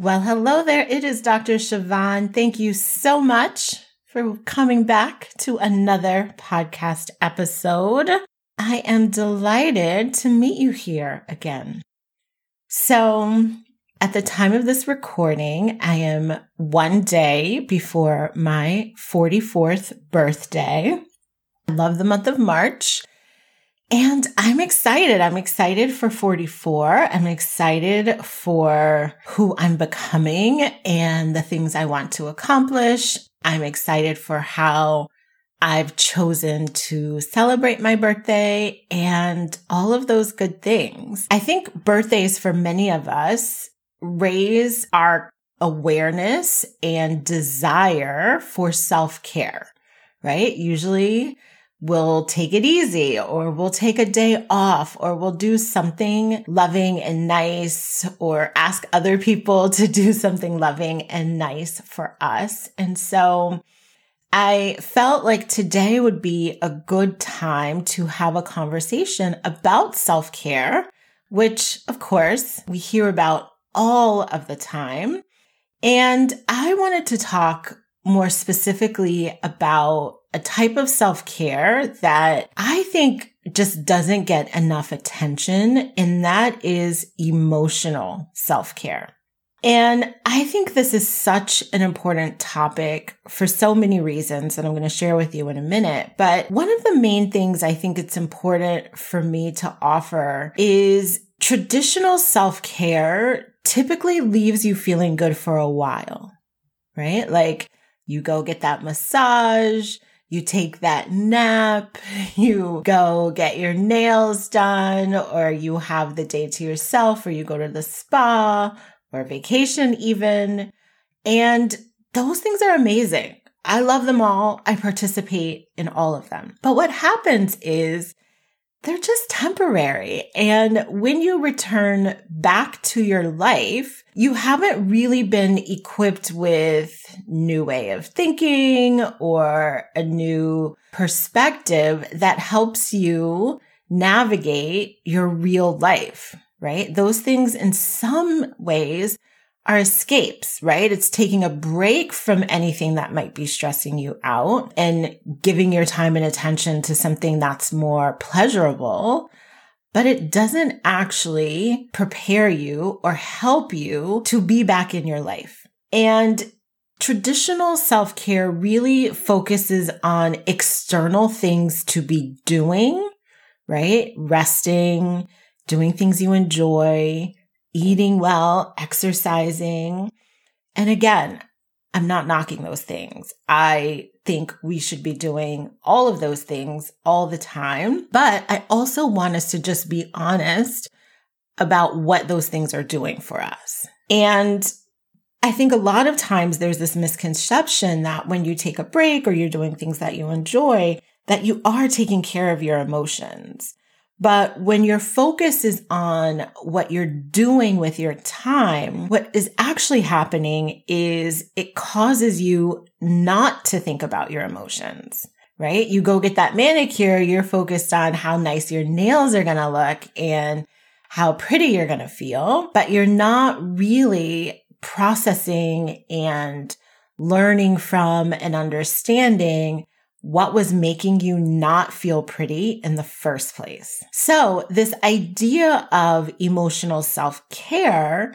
Well, hello there. It is Dr. Chavonne. Thank you so much for coming back to another podcast episode. I am delighted to meet you here again. So, at the time of this recording, I am one day before my 44th birthday. I love the month of March. And I'm excited. I'm excited for 44. I'm excited for who I'm becoming and the things I want to accomplish. I'm excited for how I've chosen to celebrate my birthday and all of those good things. I think birthdays for many of us raise our awareness and desire for self care, right? Usually we'll take it easy or we'll take a day off or we'll do something loving and nice or ask other people to do something loving and nice for us. And so I felt like today would be a good time to have a conversation about self care, which of course we hear about all of the time. And I wanted to talk more specifically about a type of self care that I think just doesn't get enough attention, and that is emotional self care. And I think this is such an important topic for so many reasons that I'm going to share with you in a minute. But one of the main things I think it's important for me to offer is traditional self care typically leaves you feeling good for a while, right? Like you go get that massage, you take that nap, you go get your nails done, or you have the day to yourself, or you go to the spa or vacation even. And those things are amazing. I love them all. I participate in all of them. But what happens is they're just temporary. And when you return back to your life, you haven't really been equipped with new way of thinking or a new perspective that helps you navigate your real life, right? Those things in some ways are escapes, right? It's taking a break from anything that might be stressing you out and giving your time and attention to something that's more pleasurable. But it doesn't actually prepare you or help you to be back in your life. And traditional self care really focuses on external things to be doing, right? Resting, doing things you enjoy, eating well, exercising. And again, I'm not knocking those things. I think we should be doing all of those things all the time. But I also want us to just be honest about what those things are doing for us. And I think a lot of times there's this misconception that when you take a break or you're doing things that you enjoy, that you are taking care of your emotions. But when your focus is on what you're doing with your time, what is actually happening is it causes you not to think about your emotions, right? You go get that manicure, you're focused on how nice your nails are going to look and how pretty you're going to feel, but you're not really processing and learning from and understanding what was making you not feel pretty in the first place. So this idea of emotional self care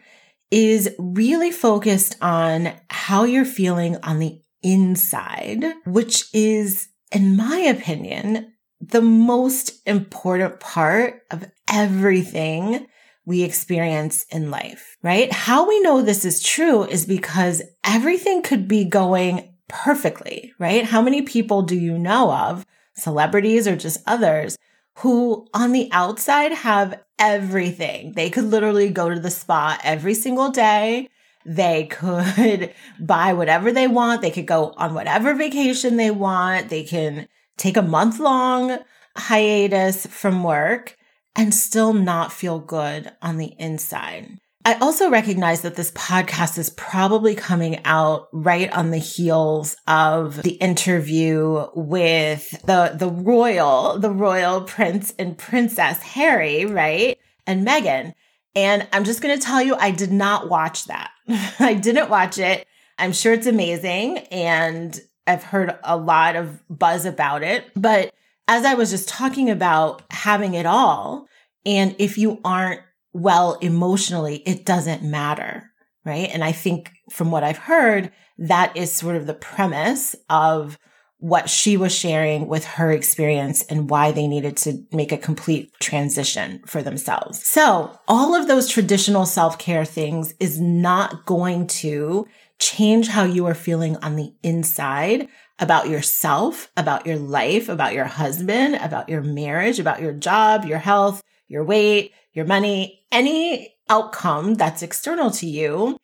is really focused on how you're feeling on the inside, which is, in my opinion, the most important part of everything we experience in life, right? How we know this is true is because everything could be going perfectly, right? How many people do you know of, celebrities or just others, who on the outside have everything? They could literally go to the spa every single day. They could buy whatever they want. They could go on whatever vacation they want. They can take a month long hiatus from work and still not feel good on the inside. I also recognize that this podcast is probably coming out right on the heels of the interview with the, the royal, the royal prince and princess Harry, right? And Meghan. And I'm just going to tell you, I did not watch that. I didn't watch it. I'm sure it's amazing. And I've heard a lot of buzz about it. But as I was just talking about having it all, and if you aren't well emotionally, it doesn't matter. Right. And I think from what I've heard, that is sort of the premise of what she was sharing with her experience and why they needed to make a complete transition for themselves. So all of those traditional self care things is not going to change how you are feeling on the inside about yourself, about your life, about your husband, about your marriage, about your job, your health, your weight, your money, any outcome that's external to you.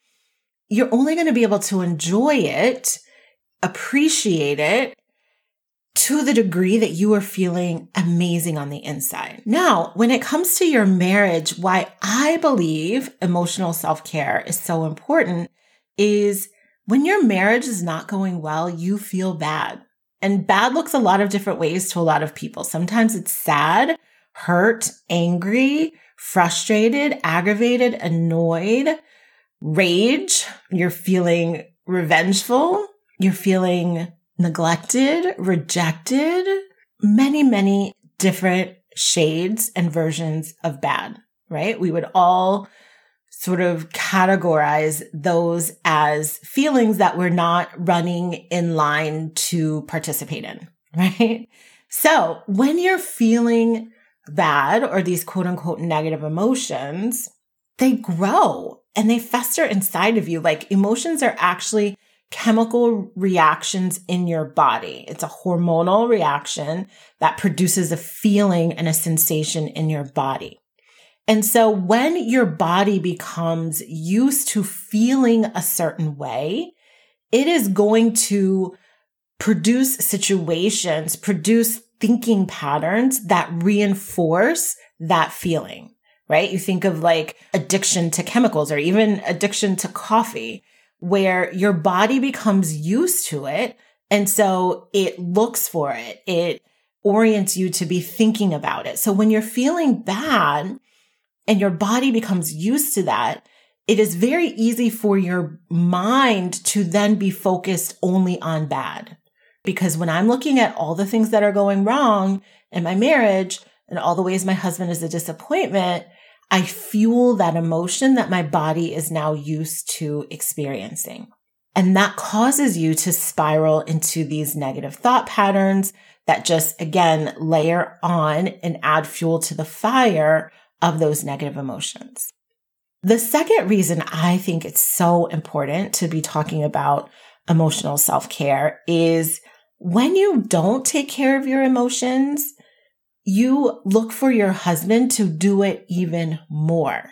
You're only going to be able to enjoy it, appreciate it, to the degree that you are feeling amazing on the inside. Now, when it comes to your marriage, why I believe emotional self care is so important is when your marriage is not going well, you feel bad. And bad looks a lot of different ways to a lot of people. Sometimes it's sad, hurt, angry, frustrated, aggravated, annoyed, rage. You're feeling revengeful. You're feeling neglected, rejected, many, many different shades and versions of bad, right? We would all sort of categorize those as feelings that we're not running in line to participate in, right? So when you're feeling bad or these quote unquote negative emotions, they grow and they fester inside of you. Like emotions are actually chemical reactions in your body. It's a hormonal reaction that produces a feeling and a sensation in your body. And so when your body becomes used to feeling a certain way, it is going to produce situations, produce thinking patterns that reinforce that feeling, right? You think of like addiction to chemicals or even addiction to coffee where your body becomes used to it. And so it looks for it. It orients you to be thinking about it. So when you're feeling bad and your body becomes used to that, it is very easy for your mind to then be focused only on bad. Because when I'm looking at all the things that are going wrong in my marriage and all the ways my husband is a disappointment, I fuel that emotion that my body is now used to experiencing. And that causes you to spiral into these negative thought patterns that just again layer on and add fuel to the fire of those negative emotions. The second reason I think it's so important to be talking about emotional self care is when you don't take care of your emotions, you look for your husband to do it even more.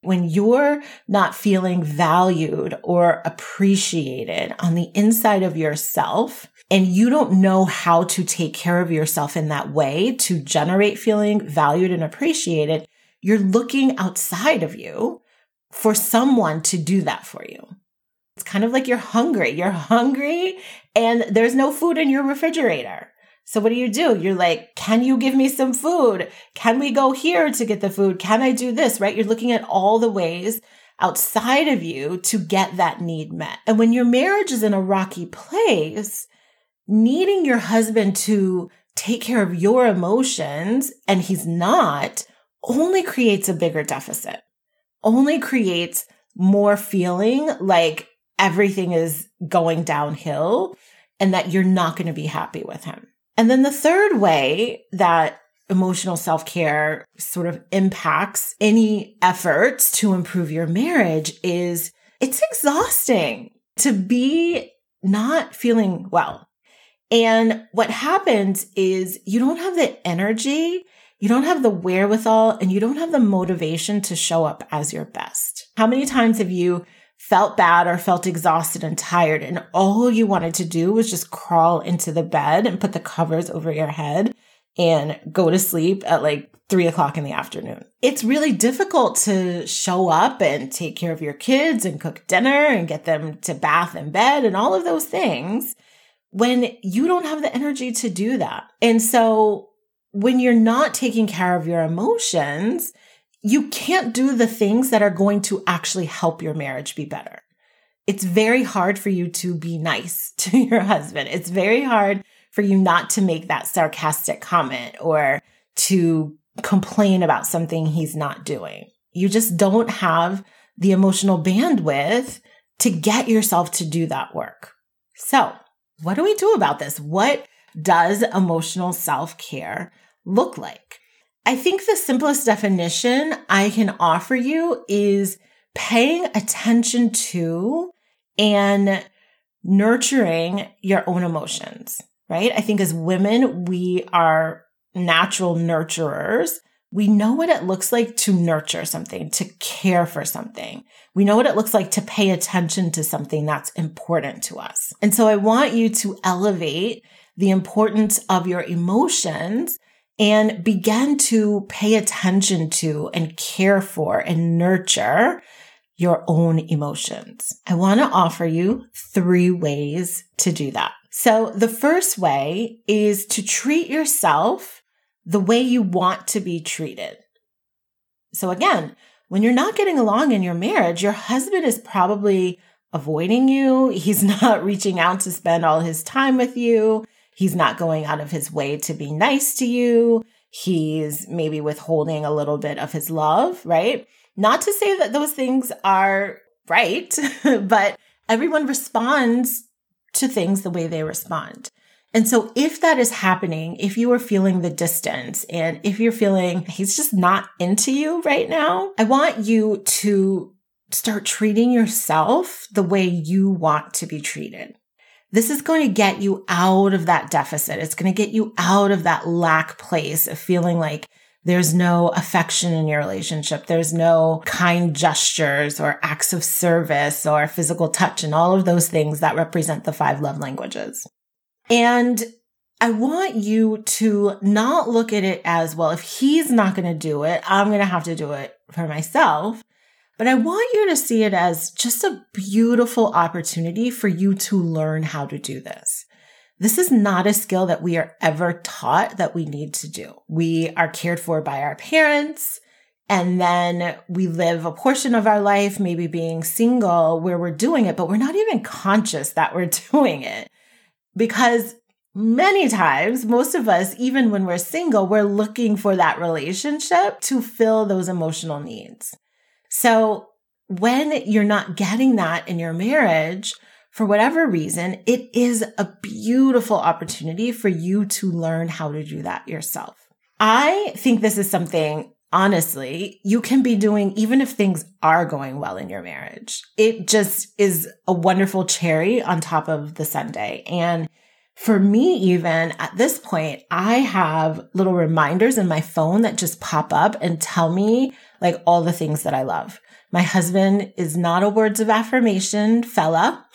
When you're not feeling valued or appreciated on the inside of yourself, and you don't know how to take care of yourself in that way to generate feeling valued and appreciated, you're looking outside of you for someone to do that for you. It's kind of like you're hungry. You're hungry and there's no food in your refrigerator. So what do you do? You're like, can you give me some food? Can we go here to get the food? Can I do this? Right? You're looking at all the ways outside of you to get that need met. And when your marriage is in a rocky place, needing your husband to take care of your emotions and he's not only creates a bigger deficit, only creates more feeling like everything is going downhill and that you're not going to be happy with him. And then the third way that emotional self care sort of impacts any efforts to improve your marriage is it's exhausting to be not feeling well. And what happens is you don't have the energy, you don't have the wherewithal, and you don't have the motivation to show up as your best. How many times have you felt bad or felt exhausted and tired and all you wanted to do was just crawl into the bed and put the covers over your head and go to sleep at like three o'clock in the afternoon. It's really difficult to show up and take care of your kids and cook dinner and get them to bath and bed and all of those things when you don't have the energy to do that. And so when you're not taking care of your emotions, you can't do the things that are going to actually help your marriage be better. It's very hard for you to be nice to your husband. It's very hard for you not to make that sarcastic comment or to complain about something he's not doing. You just don't have the emotional bandwidth to get yourself to do that work. So, what do we do about this? What does emotional self care look like? I think the simplest definition I can offer you is paying attention to and nurturing your own emotions, right? I think as women, we are natural nurturers, we know what it looks like to nurture something, to care for something. We know what it looks like to pay attention to something that's important to us. And so I want you to elevate the importance of your emotions and begin to pay attention to and care for and nurture your own emotions. I want to offer you three ways to do that. So the first way is to treat yourself the way you want to be treated. So again, when you're not getting along in your marriage, your husband is probably avoiding you. He's not reaching out to spend all his time with you. He's not going out of his way to be nice to you. He's maybe withholding a little bit of his love, right? Not to say that those things are right, but everyone responds to things the way they respond. And so if that is happening, if you are feeling the distance and if you're feeling he's just not into you right now, I want you to start treating yourself the way you want to be treated. This is going to get you out of that deficit. It's going to get you out of that lack place of feeling like there's no affection in your relationship. There's no kind gestures or acts of service or physical touch and all of those things that represent the five love languages. And I want you to not look at it as, well, if he's not going to do it, I'm going to have to do it for myself. But I want you to see it as just a beautiful opportunity for you to learn how to do this. This is not a skill that we are ever taught that we need to do. We are cared for by our parents. And then we live a portion of our life, maybe being single, where we're doing it, but we're not even conscious that we're doing it because many times, most of us, even when we're single, we're looking for that relationship to fill those emotional needs. So when you're not getting that in your marriage, for whatever reason, it is a beautiful opportunity for you to learn how to do that yourself. I think this is something honestly, you can be doing even if things are going well in your marriage. It just is a wonderful cherry on top of the sundae. And for me, even at this point, I have little reminders in my phone that just pop up and tell me like all the things that I love. My husband is not a words of affirmation fella.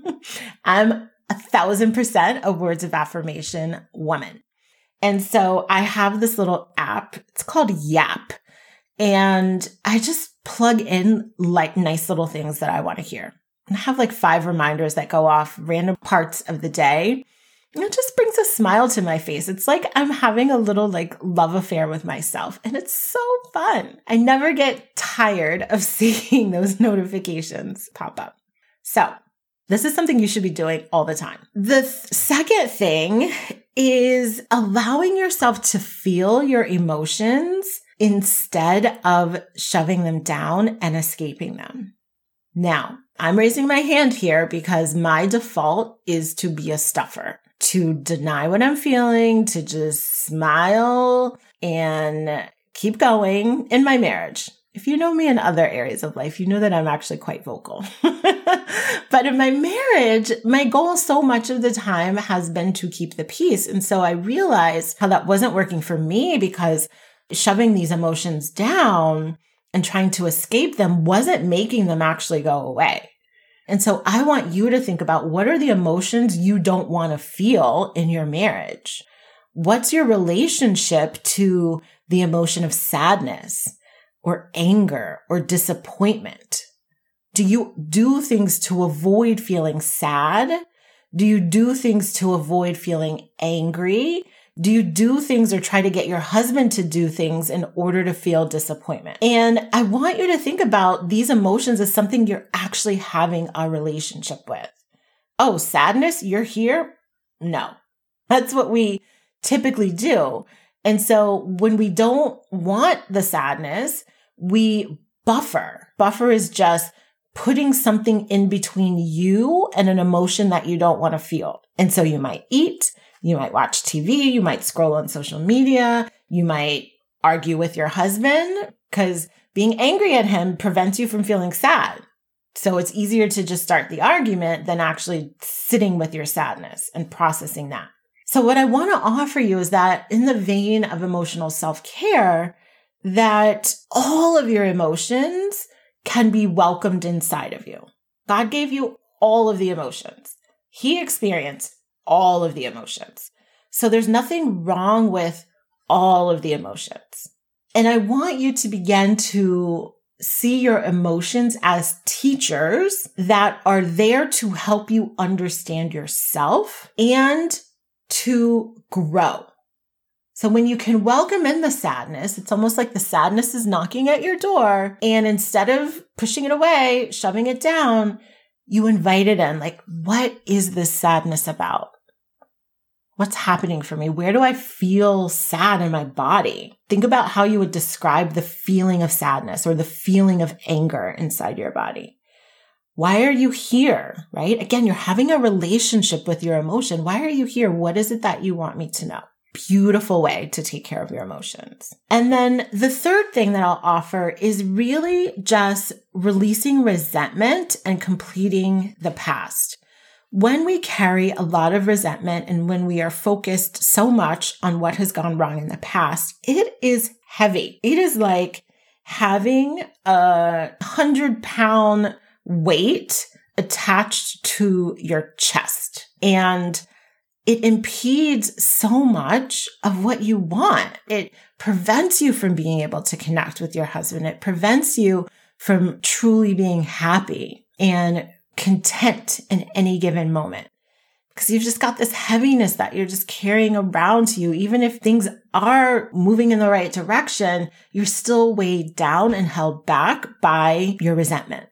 I'm a thousand percent a words of affirmation woman. And so I have this little app. It's called Yap. And I just plug in like nice little things that I want to hear. And have like five reminders that go off random parts of the day. And it just brings a smile to my face. It's like I'm having a little like love affair with myself and it's so fun. I never get tired of seeing those notifications pop up. So this is something you should be doing all the time. The th- second thing is allowing yourself to feel your emotions instead of shoving them down and escaping them. Now, I'm raising my hand here because my default is to be a stuffer, to deny what I'm feeling, to just smile and keep going in my marriage. If you know me in other areas of life, you know that I'm actually quite vocal. but in my marriage, my goal so much of the time has been to keep the peace. And so I realized how that wasn't working for me because shoving these emotions down and trying to escape them wasn't making them actually go away. And so I want you to think about what are the emotions you don't want to feel in your marriage? What's your relationship to the emotion of sadness or anger or disappointment? Do you do things to avoid feeling sad? Do you do things to avoid feeling angry? Do you do things or try to get your husband to do things in order to feel disappointment? And I want you to think about these emotions as something you're actually having a relationship with. Oh, sadness, you're here? No. That's what we typically do. And so when we don't want the sadness, we buffer. Buffer is just putting something in between you and an emotion that you don't want to feel. And so you might eat, you might watch TV, you might scroll on social media, you might argue with your husband because being angry at him prevents you from feeling sad. So it's easier to just start the argument than actually sitting with your sadness and processing that. So what I want to offer you is that in the vein of emotional self-care, that all of your emotions can be welcomed inside of you. God gave you all of the emotions. He experienced all of the emotions. So there's nothing wrong with all of the emotions. And I want you to begin to see your emotions as teachers that are there to help you understand yourself and to grow. So when you can welcome in the sadness, it's almost like the sadness is knocking at your door. And instead of pushing it away, shoving it down, you invite it in. Like, what is this sadness about? What's happening for me? Where do I feel sad in my body? Think about how you would describe the feeling of sadness or the feeling of anger inside your body. Why are you here? Right? Again, you're having a relationship with your emotion. Why are you here? What is it that you want me to know? Beautiful way to take care of your emotions. And then the third thing that I'll offer is really just releasing resentment and completing the past. When we carry a lot of resentment and when we are focused so much on what has gone wrong in the past, it is heavy. It is like having a hundred pound weight attached to your chest and it impedes so much of what you want. It prevents you from being able to connect with your husband. It prevents you from truly being happy and content in any given moment. Because you've just got this heaviness that you're just carrying around to you. Even if things are moving in the right direction, you're still weighed down and held back by your resentment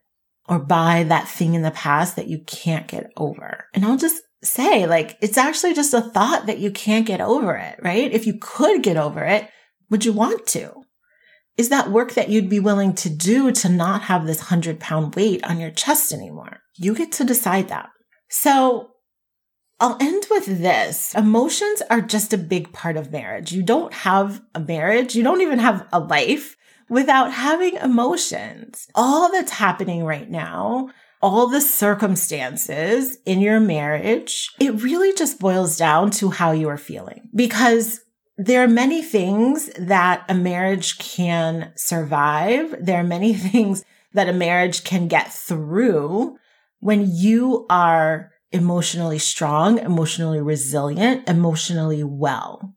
or by that thing in the past that you can't get over. And I'll just say, like, it's actually just a thought that you can't get over it, right? If you could get over it, would you want to? Is that work that you'd be willing to do to not have this hundred pound weight on your chest anymore? You get to decide that. So I'll end with this. Emotions are just a big part of marriage. You don't have a marriage. You don't even have a life without having emotions. All that's happening right now, all the circumstances in your marriage, it really just boils down to how you are feeling because there are many things that a marriage can survive. There are many things that a marriage can get through when you are emotionally strong, emotionally resilient, emotionally well.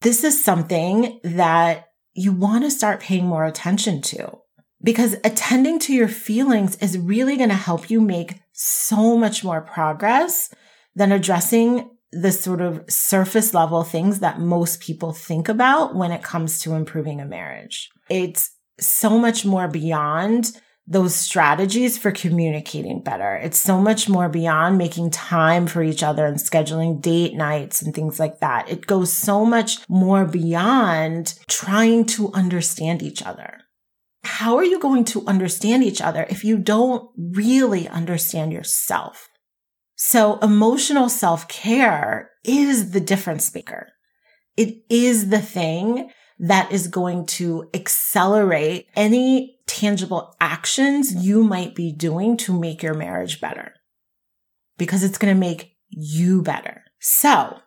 This is something that you want to start paying more attention to because attending to your feelings is really going to help you make so much more progress than addressing the sort of surface level things that most people think about when it comes to improving a marriage. It's so much more beyond those strategies for communicating better. It's so much more beyond making time for each other and scheduling date nights and things like that. It goes so much more beyond trying to understand each other. How are you going to understand each other if you don't really understand yourself? So emotional self care is the difference maker. It is the thing that is going to accelerate any tangible actions you might be doing to make your marriage better because it's going to make you better. So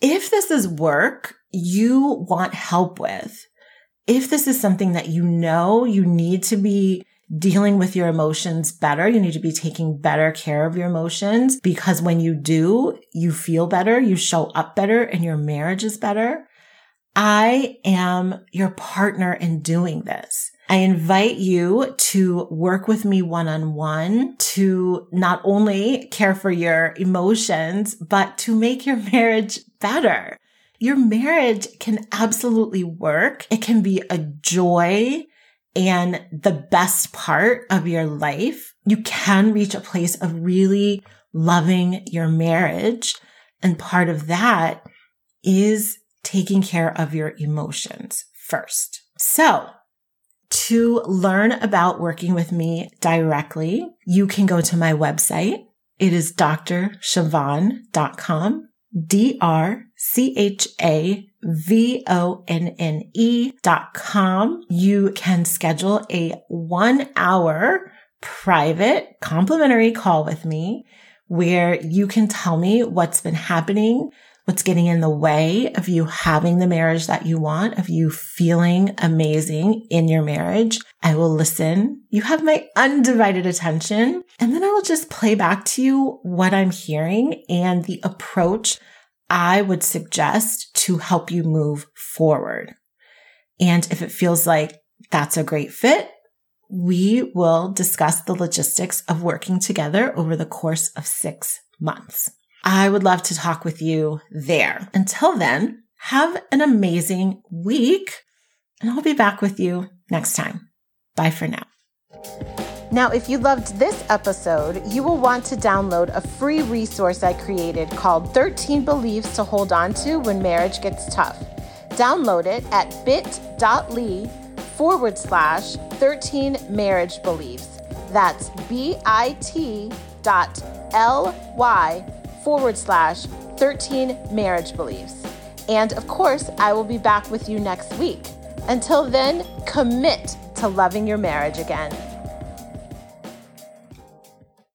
if this is work you want help with, if this is something that you know you need to be dealing with your emotions better. You need to be taking better care of your emotions because when you do, you feel better, you show up better and your marriage is better. I am your partner in doing this. I invite you to work with me one on one to not only care for your emotions, but to make your marriage better. Your marriage can absolutely work. It can be a joy and the best part of your life. You can reach a place of really loving your marriage. And part of that is taking care of your emotions first. So to learn about working with me directly, you can go to my website. It is drchavonne.com, D-R-C-H-A-V-O-N-N-E dot com. You can schedule a one hour private complimentary call with me where you can tell me what's been happening what's getting in the way of you having the marriage that you want, of you feeling amazing in your marriage. I will listen. You have my undivided attention. And then I will just play back to you what I'm hearing and the approach I would suggest to help you move forward. And if it feels like that's a great fit, we will discuss the logistics of working together over the course of six months. I would love to talk with you there. Until then, have an amazing week, and I'll be back with you next time. Bye for now. Now, if you loved this episode, you will want to download a free resource I created called 13 Beliefs to Hold On to When Marriage Gets Tough. Download it at bit.ly forward slash 13 marriage beliefs. That's bit dot ly forward slash 13 marriage beliefs. And of course, I will be back with you next week. Until then, commit to loving your marriage again.